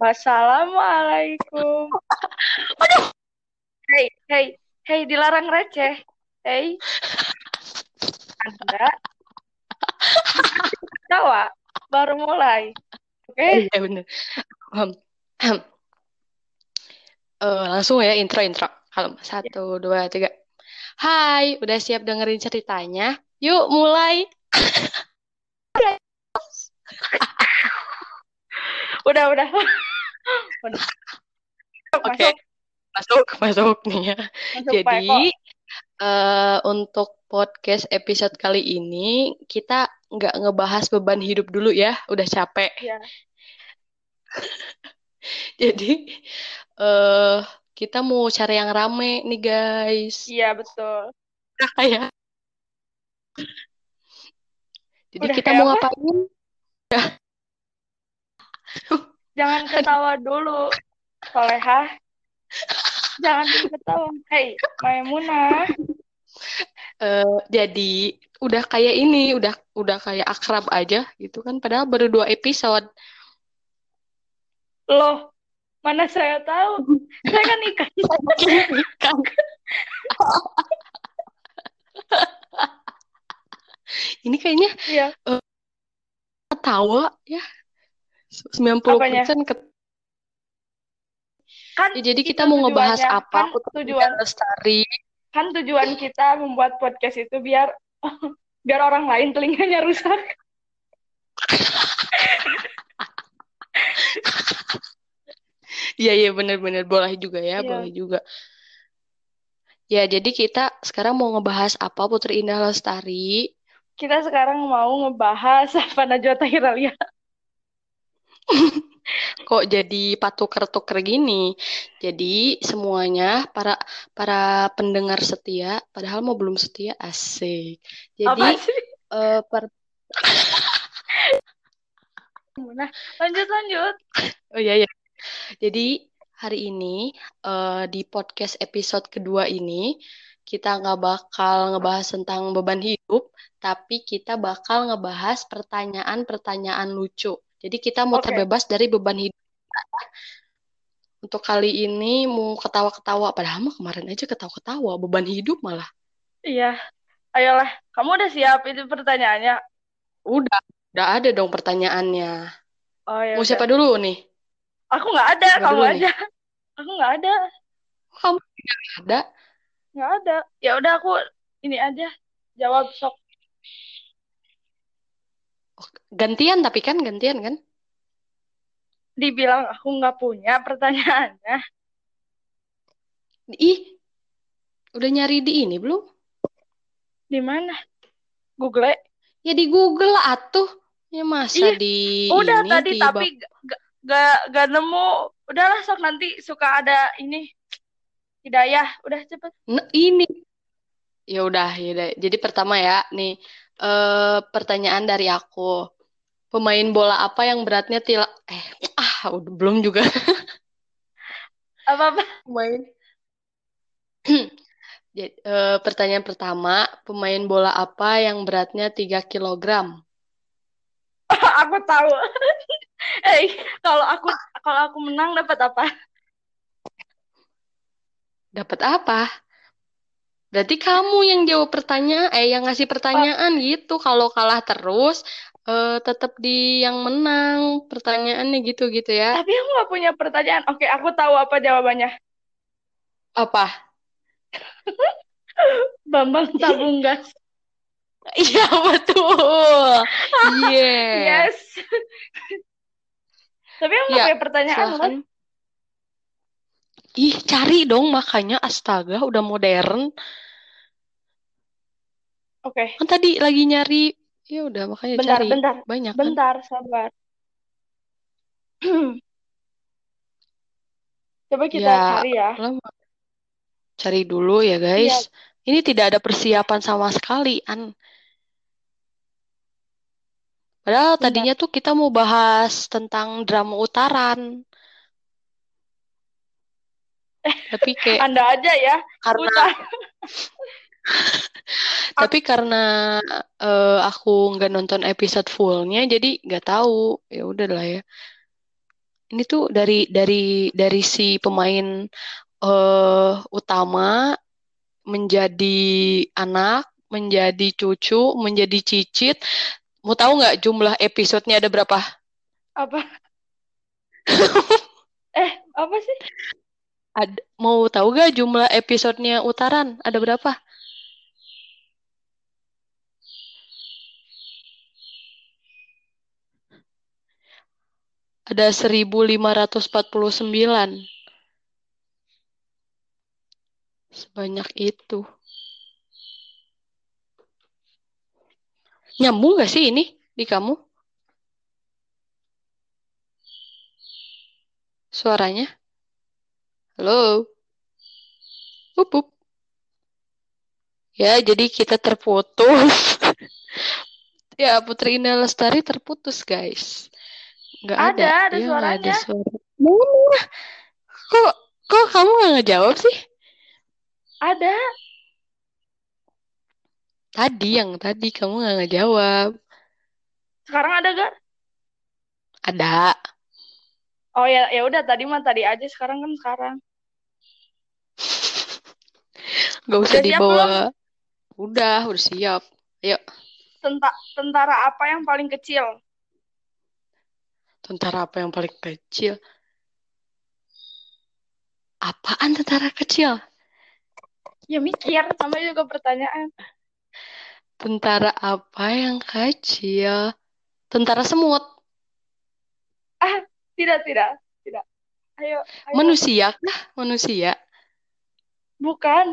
Wassalamualaikum. Aduh. Hei, hei, hei, dilarang receh. Hei. Anda. Tawa, baru mulai. Oke? Oh, iya bener. Um, uh, langsung ya intro intro. Kalau satu dua tiga. Hai, udah siap dengerin ceritanya? Yuk mulai. udah, udah. udah. Oke, masuk masuk nih ya. Masuk. Jadi eh, untuk podcast episode kali ini kita nggak ngebahas beban hidup dulu ya, udah capek. Iya. Jadi eh kita mau cari yang rame nih guys. Iya, betul. Kayak. Jadi Udah kita mau apa? ngapain? Jangan ketawa dulu. Solehah. Jangan ketawa. Hei, Maimunah. Eh, jadi udah kayak ini, udah udah kayak akrab aja gitu kan. Padahal baru dua episode. Loh, mana saya tahu? Saya kan ikan. Kan. Ini kayaknya Iya. ketawa ya. 90% ket... Kan Ya, jadi kita mau ngebahas tujuannya. apa? Kan tujuan Lestari. kan tujuan kita membuat podcast itu biar biar orang lain telinganya rusak. Iya, iya bener-bener boleh juga ya, Iya. boleh juga. Ya, jadi kita sekarang mau ngebahas apa Putri Indah Lestari? Kita sekarang mau ngebahas apa Najwa Tahiralia. Kok jadi patuker-tuker gini? Jadi semuanya para para pendengar setia, padahal mau belum setia, asik. Jadi sih? eh, per- Nah, lanjut lanjut. oh iya ya. Jadi hari ini eh, di podcast episode kedua ini kita nggak bakal ngebahas tentang beban hidup, tapi kita bakal ngebahas pertanyaan-pertanyaan lucu. Jadi kita mau Oke. terbebas dari beban hidup. Untuk kali ini mau ketawa-ketawa, padahal mah kemarin aja ketawa-ketawa, beban hidup malah. Iya. Ayolah, kamu udah siap itu pertanyaannya? Udah, udah ada dong pertanyaannya. Oh ya Mau siapa dulu nih? Aku nggak ada, Siapa kamu nih? aja. Aku nggak ada, Kamu nggak ada? nggak ada. Ya udah aku ini aja jawab sok. Gantian tapi kan gantian kan? Dibilang aku nggak punya pertanyaannya. Ih, udah nyari di ini belum? Di mana? Google. Ya di Google lah atuh. Ya masa Ih, di Udah ini tadi di tapi gak, gak, nemu. Udahlah sok nanti suka ada ini hidayah. Udah cepet. Nah, ini. Ya udah, ya udah. Jadi pertama ya, nih eh pertanyaan dari aku. Pemain bola apa yang beratnya tila eh ah udah belum juga Apa apa? pemain. Jadi, eh, pertanyaan pertama, pemain bola apa yang beratnya 3 kilogram? aku tahu. Eh, kalau aku kalau aku menang dapat apa? Dapat apa? Berarti kamu yang jawab pertanyaan, eh yang ngasih pertanyaan gitu. Kalau kalah terus, eh tetap di yang menang pertanyaannya gitu gitu ya. Tapi aku nggak punya pertanyaan. Oke, aku tahu apa jawabannya. Apa? Bambang tabung gas. Iya betul. Iya. Yes. Tapi aku nggak Ya, punya pertanyaan silakan. Ih, cari dong makanya astaga udah modern. Oke, Kan tadi lagi nyari. Ya udah makanya bentar, cari. bentar, Banyak kan? bentar, sabar. Coba kita Ya, cari ya. lama. Cari dulu ya Iya, guys. Ini tidak ada persiapan sama sekali, An. Padahal bentar. tadinya tuh kita mau bahas tentang drama utaran. Tapi kayak Anda aja ya, karena. Tapi karena eh, aku nggak nonton episode fullnya, jadi nggak tahu. Ya udahlah ya. Ini tuh dari dari dari si pemain eh utama menjadi anak, menjadi cucu, menjadi cicit. Mau tahu nggak jumlah episodenya ada berapa? Apa? eh, apa sih? Ad, mau tahu gak jumlah episodenya Utaran? Ada berapa? Ada 1549. Sebanyak itu. Nyambung gak sih ini di kamu? Suaranya? Halo? Up, up. Ya, jadi kita terputus. ya, Putri Indah Lestari terputus, guys. Nggak Ada, ada. ada nggak suaranya. ada suara. Mana? Kok, kok kamu nggak ngejawab sih? Ada. Tadi yang tadi kamu nggak ngejawab. Sekarang ada gak? Ada. Oh ya, ya udah tadi mah tadi aja. Sekarang kan sekarang. Gak usah Udah siap dibawa. Udah, udah siap. Ayo, Tenta tentara apa yang paling kecil? tentara apa yang paling kecil? Apaan tentara kecil? Ya mikir, sama juga pertanyaan. Tentara apa yang kecil? Tentara semut. Ah, tidak, tidak, tidak. Ayo, ayo. Manusia kah? Manusia. Bukan.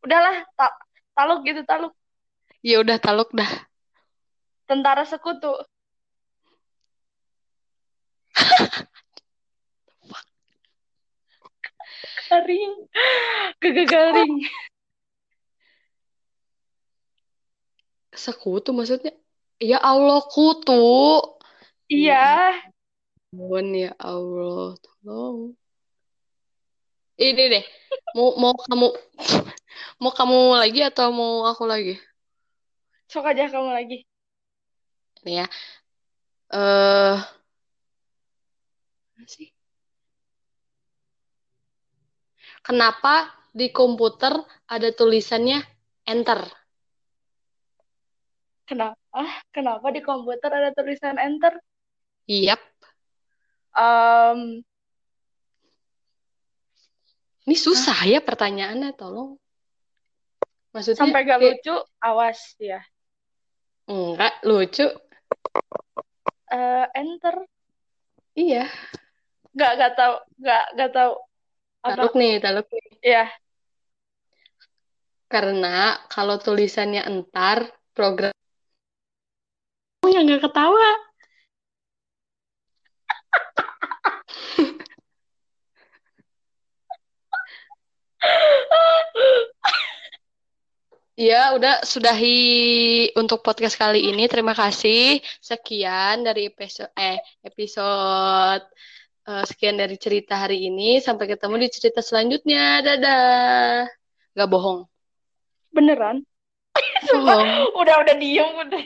Udahlah, ta taluk gitu, taluk. Ya udah taluk dah. Tentara sekutu. Garing. Kegagaring. Sekutu maksudnya? Ya Allah, kutu. Iya. Mohon ya Allah, tolong. Ini deh, mau mau kamu mau kamu lagi atau mau aku lagi? Sok aja kamu lagi. Ini ya. Eh apa sih? Kenapa di komputer ada tulisannya enter? Kenapa? Ah, kenapa di komputer ada tulisan enter? Yap. Em, Ini susah ya pertanyaannya, tolong. Maksudnya sampai gak kayak- lucu, awas ya. enggak lucu. Eh, enter. Iya. Gak, gak tahu, gak, gak tahu. Apa? Taluk nih, taluk nih. Ya, Karena kalau tulisannya entar, program yang nggak ketawa. Ya, udah sudahi untuk podcast kali ini. Terima kasih. Sekian dari episode eh episode eh, sekian dari cerita hari ini. Sampai ketemu di cerita selanjutnya. Dadah. Gak bohong. beneran. Bohong. Udah, udah diem udah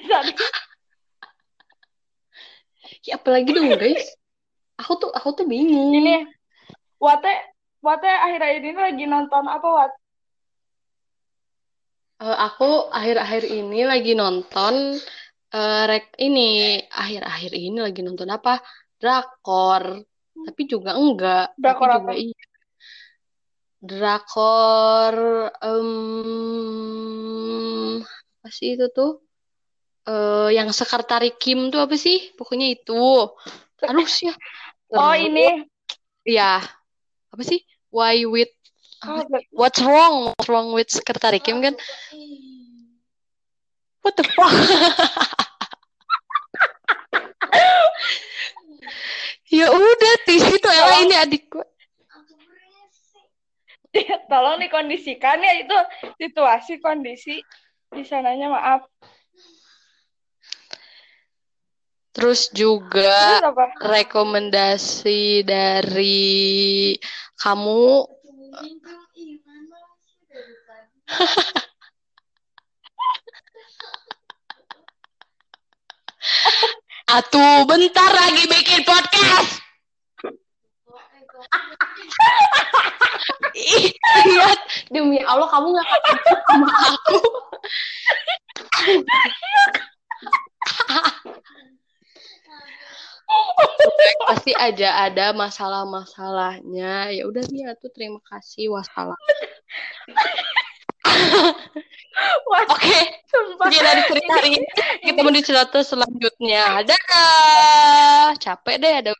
apalagi dong, guys. Aku tuh aku tuh bingung. Ini, Wate, Wate akhir-akhir ini lagi nonton apa, Wat? Eh, aku akhir-akhir ini lagi nonton eh, rek ini akhir-akhir ini lagi nonton apa? Drakor. Tapi juga enggak. Tapi Drakor juga apa? iya. Drakor em, apa sih itu tuh? Eh, yang Sekretari Kim tuh apa sih? Pokoknya itu. Aduh sih. ya. Oh, ini. Ya. Apa sih? Why with Oh, What's wrong? What's wrong with Sekretari Kim kan? What the fuck? ya udah di situ Ella ini adikku. tolong dikondisikan ya itu situasi kondisi di sananya maaf. Terus juga Terus rekomendasi dari kamu. Atuh, bentar lagi bikin podcast. Iya, demi Allah kamu nggak sama aku. pasti aja ada masalah-masalahnya. Ya udah nih tuh terima kasih wassalam. Oke, okay. sekian cerita hari ini. Kita mau cerita selanjutnya. Dadah. Capek deh ada